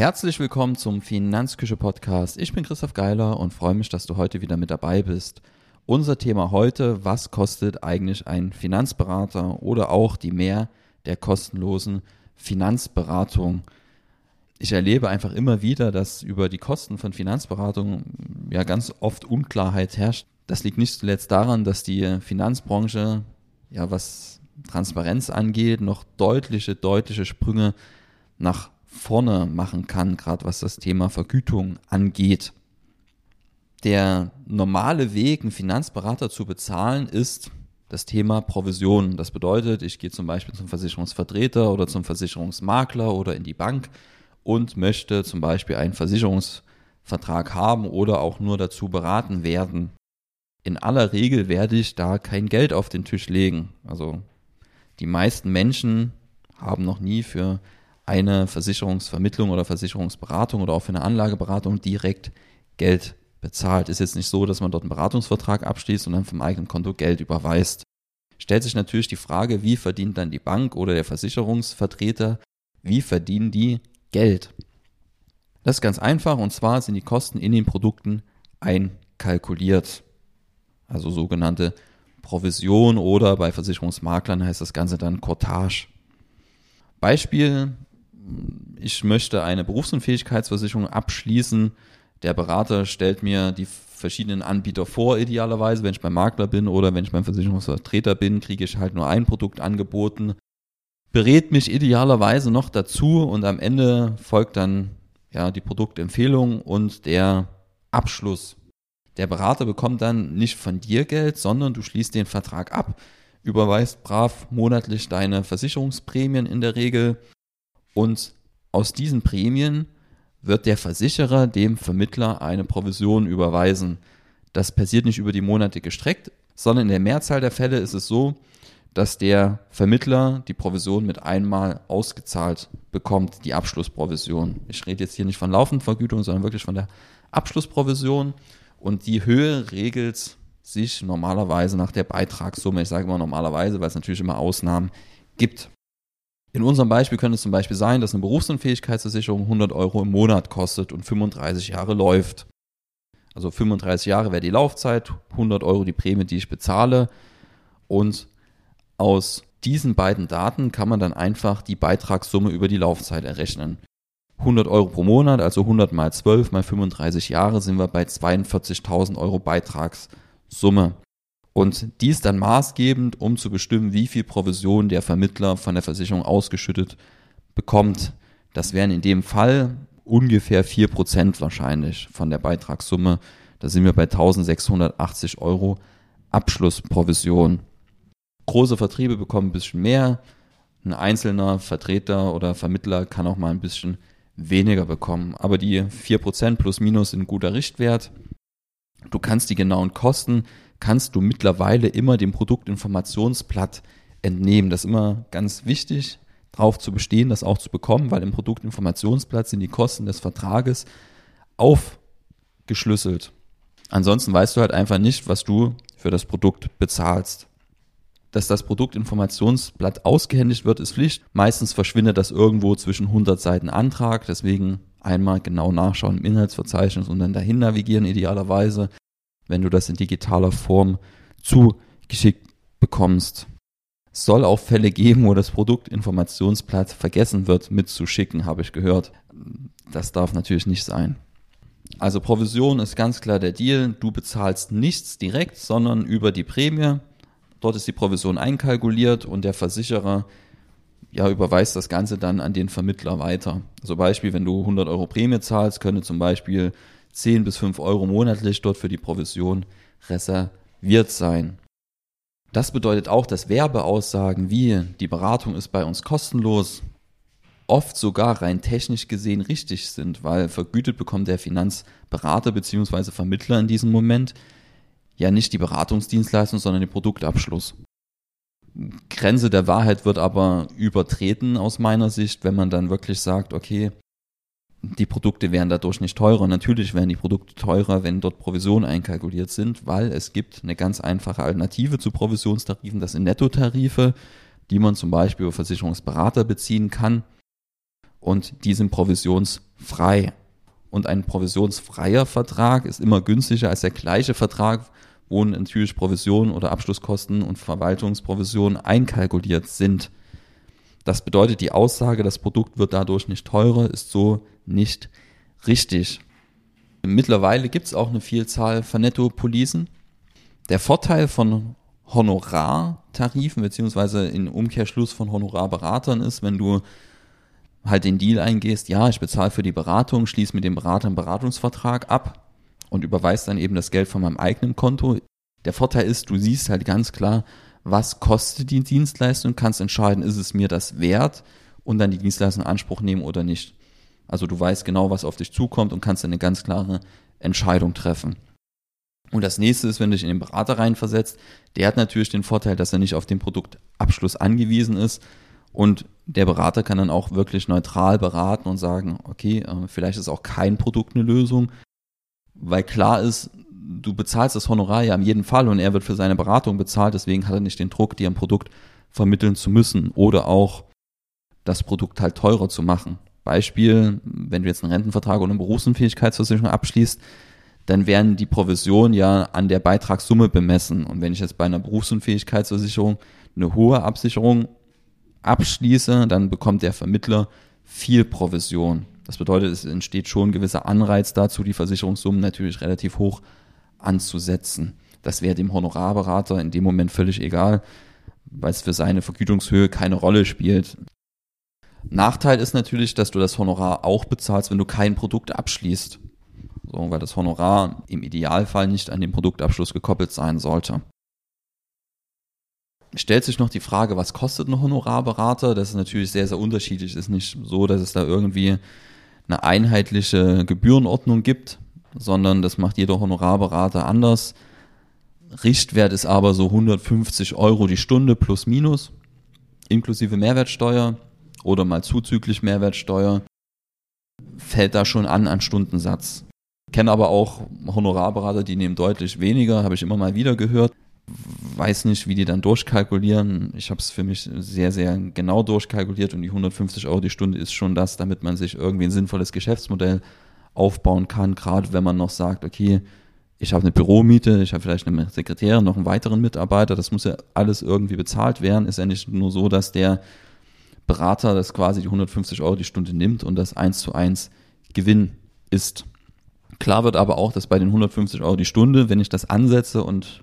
Herzlich willkommen zum Finanzküche Podcast. Ich bin Christoph Geiler und freue mich, dass du heute wieder mit dabei bist. Unser Thema heute, was kostet eigentlich ein Finanzberater oder auch die Mehr der kostenlosen Finanzberatung? Ich erlebe einfach immer wieder, dass über die Kosten von Finanzberatung ja ganz oft Unklarheit herrscht. Das liegt nicht zuletzt daran, dass die Finanzbranche, ja, was Transparenz angeht, noch deutliche, deutliche Sprünge nach vorne machen kann, gerade was das Thema Vergütung angeht. Der normale Weg, einen Finanzberater zu bezahlen, ist das Thema Provision. Das bedeutet, ich gehe zum Beispiel zum Versicherungsvertreter oder zum Versicherungsmakler oder in die Bank und möchte zum Beispiel einen Versicherungsvertrag haben oder auch nur dazu beraten werden. In aller Regel werde ich da kein Geld auf den Tisch legen. Also die meisten Menschen haben noch nie für eine Versicherungsvermittlung oder Versicherungsberatung oder auch für eine Anlageberatung direkt Geld bezahlt. Ist jetzt nicht so, dass man dort einen Beratungsvertrag abschließt und dann vom eigenen Konto Geld überweist. Stellt sich natürlich die Frage, wie verdient dann die Bank oder der Versicherungsvertreter, wie verdienen die Geld? Das ist ganz einfach und zwar sind die Kosten in den Produkten einkalkuliert. Also sogenannte Provision oder bei Versicherungsmaklern heißt das Ganze dann Cortage. Beispiel, ich möchte eine Berufsunfähigkeitsversicherung abschließen. Der Berater stellt mir die verschiedenen Anbieter vor, idealerweise. Wenn ich beim Makler bin oder wenn ich beim Versicherungsvertreter bin, kriege ich halt nur ein Produkt angeboten. Berät mich idealerweise noch dazu und am Ende folgt dann ja die Produktempfehlung und der Abschluss. Der Berater bekommt dann nicht von dir Geld, sondern du schließt den Vertrag ab, überweist brav monatlich deine Versicherungsprämien in der Regel und aus diesen Prämien wird der Versicherer dem Vermittler eine Provision überweisen. Das passiert nicht über die Monate gestreckt, sondern in der Mehrzahl der Fälle ist es so, dass der Vermittler die Provision mit einmal ausgezahlt bekommt, die Abschlussprovision. Ich rede jetzt hier nicht von Laufendvergütung, sondern wirklich von der Abschlussprovision. Und die Höhe regelt sich normalerweise nach der Beitragssumme. Ich sage immer normalerweise, weil es natürlich immer Ausnahmen gibt. In unserem Beispiel könnte es zum Beispiel sein, dass eine Berufsunfähigkeitsversicherung 100 Euro im Monat kostet und 35 Jahre läuft. Also 35 Jahre wäre die Laufzeit, 100 Euro die Prämie, die ich bezahle. Und aus diesen beiden Daten kann man dann einfach die Beitragssumme über die Laufzeit errechnen. 100 Euro pro Monat, also 100 mal 12 mal 35 Jahre, sind wir bei 42.000 Euro Beitragssumme. Und dies dann maßgebend, um zu bestimmen, wie viel Provision der Vermittler von der Versicherung ausgeschüttet bekommt. Das wären in dem Fall ungefähr 4% wahrscheinlich von der Beitragssumme. Da sind wir bei 1680 Euro Abschlussprovision. Große Vertriebe bekommen ein bisschen mehr. Ein einzelner Vertreter oder Vermittler kann auch mal ein bisschen weniger bekommen. Aber die 4% plus minus sind ein guter Richtwert. Du kannst die genauen Kosten kannst du mittlerweile immer dem Produktinformationsblatt entnehmen. Das ist immer ganz wichtig, darauf zu bestehen, das auch zu bekommen, weil im Produktinformationsblatt sind die Kosten des Vertrages aufgeschlüsselt. Ansonsten weißt du halt einfach nicht, was du für das Produkt bezahlst. Dass das Produktinformationsblatt ausgehändigt wird, ist Pflicht. Meistens verschwindet das irgendwo zwischen 100 Seiten Antrag. Deswegen einmal genau nachschauen im Inhaltsverzeichnis und dann dahin navigieren idealerweise wenn du das in digitaler Form zugeschickt bekommst. Es soll auch Fälle geben, wo das Produktinformationsblatt vergessen wird mitzuschicken, habe ich gehört. Das darf natürlich nicht sein. Also Provision ist ganz klar der Deal. Du bezahlst nichts direkt, sondern über die Prämie. Dort ist die Provision einkalkuliert und der Versicherer ja, überweist das Ganze dann an den Vermittler weiter. Also Beispiel, wenn du 100 Euro Prämie zahlst, könnte zum Beispiel 10 bis 5 Euro monatlich dort für die Provision reserviert sein. Das bedeutet auch, dass Werbeaussagen wie die Beratung ist bei uns kostenlos oft sogar rein technisch gesehen richtig sind, weil vergütet bekommt der Finanzberater bzw. Vermittler in diesem Moment ja nicht die Beratungsdienstleistung, sondern den Produktabschluss. Grenze der Wahrheit wird aber übertreten aus meiner Sicht, wenn man dann wirklich sagt, okay, die Produkte wären dadurch nicht teurer. Natürlich wären die Produkte teurer, wenn dort Provisionen einkalkuliert sind, weil es gibt eine ganz einfache Alternative zu Provisionstarifen. Das sind Nettotarife, die man zum Beispiel über Versicherungsberater beziehen kann. Und die sind provisionsfrei. Und ein provisionsfreier Vertrag ist immer günstiger als der gleiche Vertrag, wo natürlich Provisionen oder Abschlusskosten und Verwaltungsprovisionen einkalkuliert sind. Das bedeutet, die Aussage, das Produkt wird dadurch nicht teurer, ist so nicht richtig. Mittlerweile gibt es auch eine Vielzahl von Nettopolisen. Der Vorteil von Honorartarifen beziehungsweise in Umkehrschluss von Honorarberatern ist, wenn du halt den Deal eingehst, ja, ich bezahle für die Beratung, schließe mit dem Berater einen Beratungsvertrag ab und überweist dann eben das Geld von meinem eigenen Konto. Der Vorteil ist, du siehst halt ganz klar, was kostet die Dienstleistung, kannst entscheiden, ist es mir das wert und dann die Dienstleistung in Anspruch nehmen oder nicht. Also du weißt genau, was auf dich zukommt und kannst eine ganz klare Entscheidung treffen. Und das nächste ist, wenn du dich in den Berater reinversetzt, der hat natürlich den Vorteil, dass er nicht auf den Produktabschluss angewiesen ist und der Berater kann dann auch wirklich neutral beraten und sagen, okay, äh, vielleicht ist auch kein Produkt eine Lösung, weil klar ist, du bezahlst das Honorar ja in jedem Fall und er wird für seine Beratung bezahlt, deswegen hat er nicht den Druck, dir ein Produkt vermitteln zu müssen oder auch das Produkt halt teurer zu machen. Beispiel, wenn du jetzt einen Rentenvertrag oder eine Berufsunfähigkeitsversicherung abschließt, dann werden die Provisionen ja an der Beitragssumme bemessen. Und wenn ich jetzt bei einer Berufsunfähigkeitsversicherung eine hohe Absicherung abschließe, dann bekommt der Vermittler viel Provision. Das bedeutet, es entsteht schon ein gewisser Anreiz dazu, die Versicherungssummen natürlich relativ hoch anzusetzen. Das wäre dem Honorarberater in dem Moment völlig egal, weil es für seine Vergütungshöhe keine Rolle spielt. Nachteil ist natürlich, dass du das Honorar auch bezahlst, wenn du kein Produkt abschließt. So, weil das Honorar im Idealfall nicht an den Produktabschluss gekoppelt sein sollte. Stellt sich noch die Frage, was kostet ein Honorarberater? Das ist natürlich sehr, sehr unterschiedlich. Es ist nicht so, dass es da irgendwie eine einheitliche Gebührenordnung gibt, sondern das macht jeder Honorarberater anders. Richtwert ist aber so 150 Euro die Stunde plus minus, inklusive Mehrwertsteuer oder mal zuzüglich Mehrwertsteuer, fällt da schon an an Stundensatz. Kenne aber auch Honorarberater, die nehmen deutlich weniger, habe ich immer mal wieder gehört. Weiß nicht, wie die dann durchkalkulieren. Ich habe es für mich sehr, sehr genau durchkalkuliert und die 150 Euro die Stunde ist schon das, damit man sich irgendwie ein sinnvolles Geschäftsmodell aufbauen kann, gerade wenn man noch sagt, okay, ich habe eine Büromiete, ich habe vielleicht eine Sekretärin, noch einen weiteren Mitarbeiter, das muss ja alles irgendwie bezahlt werden. Ist ja nicht nur so, dass der Berater das quasi die 150 Euro die Stunde nimmt und das eins zu eins Gewinn ist. Klar wird aber auch, dass bei den 150 Euro die Stunde, wenn ich das ansetze und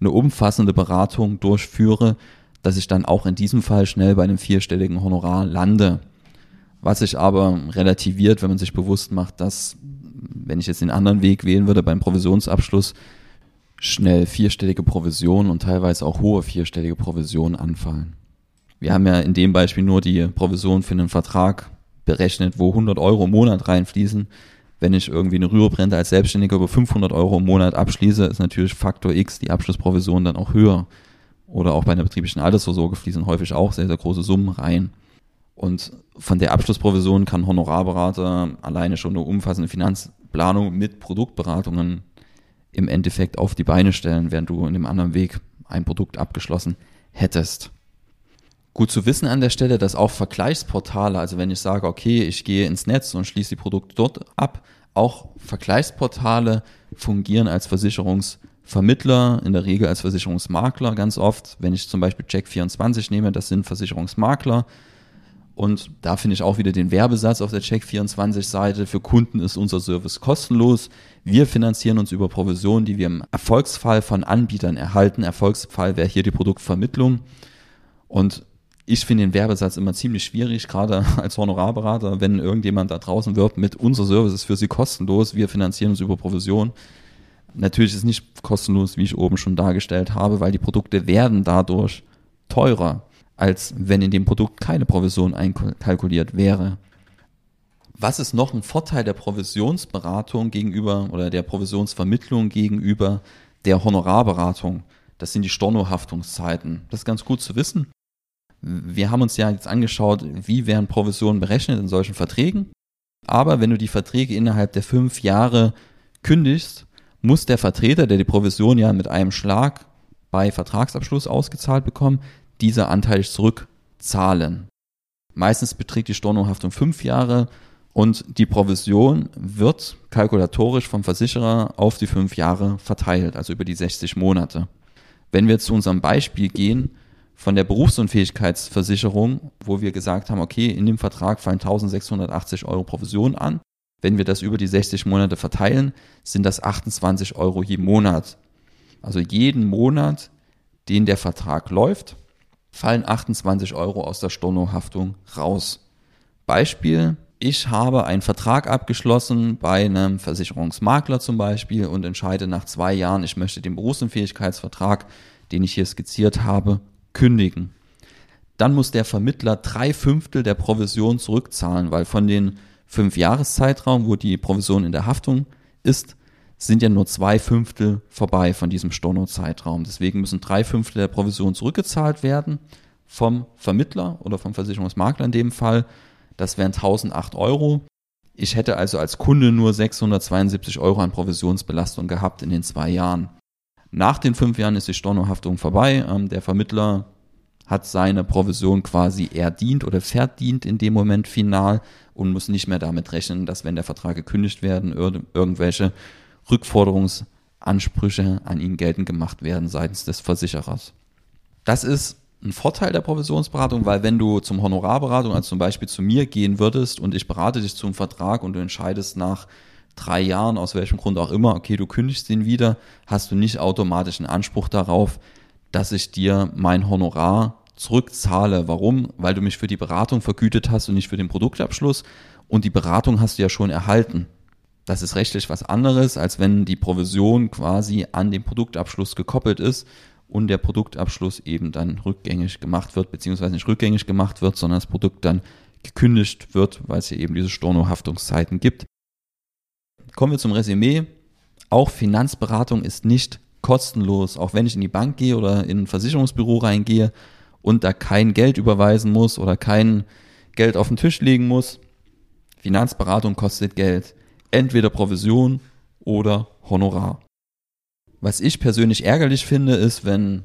eine umfassende Beratung durchführe, dass ich dann auch in diesem Fall schnell bei einem vierstelligen Honorar lande. Was sich aber relativiert, wenn man sich bewusst macht, dass, wenn ich jetzt den anderen Weg wählen würde, beim Provisionsabschluss schnell vierstellige Provisionen und teilweise auch hohe vierstellige Provisionen anfallen. Wir haben ja in dem Beispiel nur die Provision für einen Vertrag berechnet, wo 100 Euro im Monat reinfließen. Wenn ich irgendwie eine Rüruprente als Selbstständiger über 500 Euro im Monat abschließe, ist natürlich Faktor X die Abschlussprovision dann auch höher. Oder auch bei einer betrieblichen Altersvorsorge fließen häufig auch sehr, sehr große Summen rein. Und von der Abschlussprovision kann Honorarberater alleine schon eine umfassende Finanzplanung mit Produktberatungen im Endeffekt auf die Beine stellen, während du in dem anderen Weg ein Produkt abgeschlossen hättest. Gut zu wissen an der Stelle, dass auch Vergleichsportale, also wenn ich sage, okay, ich gehe ins Netz und schließe die Produkte dort ab, auch Vergleichsportale fungieren als Versicherungsvermittler, in der Regel als Versicherungsmakler ganz oft. Wenn ich zum Beispiel Check24 nehme, das sind Versicherungsmakler, und da finde ich auch wieder den Werbesatz auf der Check24-Seite. Für Kunden ist unser Service kostenlos. Wir finanzieren uns über Provisionen, die wir im Erfolgsfall von Anbietern erhalten. Erfolgsfall wäre hier die Produktvermittlung. Und ich finde den Werbesatz immer ziemlich schwierig, gerade als Honorarberater, wenn irgendjemand da draußen wirbt mit unser Service ist für Sie kostenlos, wir finanzieren uns über Provision. Natürlich ist es nicht kostenlos, wie ich oben schon dargestellt habe, weil die Produkte werden dadurch teurer als wenn in dem Produkt keine Provision einkalkuliert wäre. Was ist noch ein Vorteil der Provisionsberatung gegenüber oder der Provisionsvermittlung gegenüber der Honorarberatung? Das sind die Stornohaftungszeiten. Das ist ganz gut zu wissen. Wir haben uns ja jetzt angeschaut, wie werden Provisionen berechnet in solchen Verträgen. Aber wenn du die Verträge innerhalb der fünf Jahre kündigst, muss der Vertreter, der die Provision ja mit einem Schlag bei Vertragsabschluss ausgezahlt bekommt, diese anteilig zurückzahlen. Meistens beträgt die Stornohaftung fünf Jahre Und die Provision wird kalkulatorisch vom Versicherer auf die fünf Jahre verteilt, also über die 60 Monate. Wenn wir zu unserem Beispiel gehen, von der Berufsunfähigkeitsversicherung, wo wir gesagt haben, okay, in dem Vertrag fallen 1680 Euro Provision an. Wenn wir das über die 60 Monate verteilen, sind das 28 Euro je Monat. Also jeden Monat, den der Vertrag läuft, fallen 28 Euro aus der Stornohaftung raus. Beispiel, ich habe einen Vertrag abgeschlossen bei einem Versicherungsmakler zum Beispiel und entscheide nach zwei Jahren, ich möchte den Berufsunfähigkeitsvertrag, den ich hier skizziert habe, kündigen. Dann muss der Vermittler drei Fünftel der Provision zurückzahlen, weil von den fünf Jahreszeitraum, wo die Provision in der Haftung ist, sind ja nur zwei Fünftel vorbei von diesem Storno-Zeitraum. Deswegen müssen drei Fünftel der Provision zurückgezahlt werden vom Vermittler oder vom Versicherungsmakler in dem Fall. Das wären 1008 Euro. Ich hätte also als Kunde nur 672 Euro an Provisionsbelastung gehabt in den zwei Jahren. Nach den fünf Jahren ist die Stornohaftung vorbei. Ähm, der Vermittler hat seine Provision quasi erdient oder verdient in dem Moment final und muss nicht mehr damit rechnen, dass wenn der Vertrag gekündigt werden, irgendwelche Rückforderungsansprüche an ihn geltend gemacht werden seitens des Versicherers. Das ist ein Vorteil der Provisionsberatung, weil wenn du zum Honorarberatung, also zum Beispiel zu mir gehen würdest und ich berate dich zum Vertrag und du entscheidest nach drei Jahren, aus welchem Grund auch immer, okay, du kündigst ihn wieder, hast du nicht automatisch einen Anspruch darauf, dass ich dir mein Honorar zurückzahle. Warum? Weil du mich für die Beratung vergütet hast und nicht für den Produktabschluss und die Beratung hast du ja schon erhalten. Das ist rechtlich was anderes, als wenn die Provision quasi an den Produktabschluss gekoppelt ist und der Produktabschluss eben dann rückgängig gemacht wird, beziehungsweise nicht rückgängig gemacht wird, sondern das Produkt dann gekündigt wird, weil es hier eben diese Storno-Haftungszeiten gibt. Kommen wir zum Resümee. Auch Finanzberatung ist nicht kostenlos, auch wenn ich in die Bank gehe oder in ein Versicherungsbüro reingehe und da kein Geld überweisen muss oder kein Geld auf den Tisch legen muss. Finanzberatung kostet Geld entweder Provision oder Honorar. Was ich persönlich ärgerlich finde, ist, wenn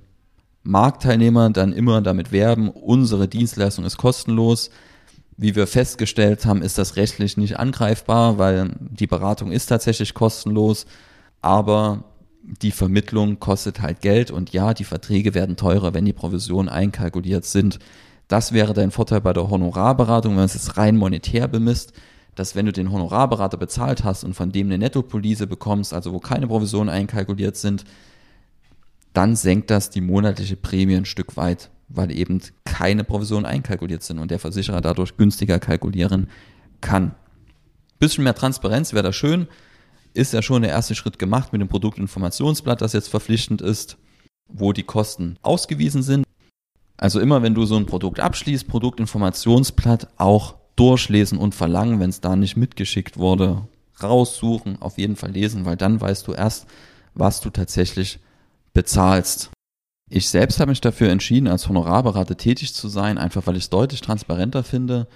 Marktteilnehmer dann immer damit werben, unsere Dienstleistung ist kostenlos. Wie wir festgestellt haben, ist das rechtlich nicht angreifbar, weil die Beratung ist tatsächlich kostenlos, aber die Vermittlung kostet halt Geld und ja, die Verträge werden teurer, wenn die Provisionen einkalkuliert sind. Das wäre dein Vorteil bei der Honorarberatung, wenn man es jetzt rein monetär bemisst dass wenn du den Honorarberater bezahlt hast und von dem eine Nettopolise bekommst, also wo keine Provisionen einkalkuliert sind, dann senkt das die monatliche Prämie ein Stück weit, weil eben keine Provisionen einkalkuliert sind und der Versicherer dadurch günstiger kalkulieren kann. Bisschen mehr Transparenz wäre da schön. Ist ja schon der erste Schritt gemacht mit dem Produktinformationsblatt, das jetzt verpflichtend ist, wo die Kosten ausgewiesen sind. Also immer wenn du so ein Produkt abschließt, Produktinformationsblatt auch durchlesen und verlangen, wenn es da nicht mitgeschickt wurde, raussuchen, auf jeden Fall lesen, weil dann weißt du erst, was du tatsächlich bezahlst. Ich selbst habe mich dafür entschieden, als Honorarberater tätig zu sein, einfach weil ich es deutlich transparenter finde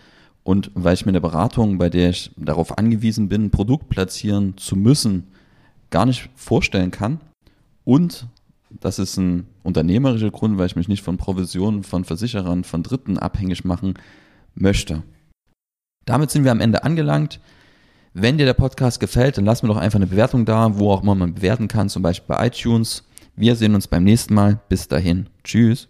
und weil ich mir eine Beratung, bei der ich darauf angewiesen bin, ein Produkt platzieren zu müssen, gar nicht vorstellen kann. Und das ist ein unternehmerischer Grund, weil ich mich nicht von Provisionen von Versicherern, von Dritten abhängig machen möchte. Damit sind wir am Ende angelangt. Wenn dir der Podcast gefällt, dann lass mir doch einfach eine Bewertung da, wo auch immer man bewerten kann, zum Beispiel bei iTunes. Wir sehen uns beim nächsten Mal. Bis dahin. Tschüss.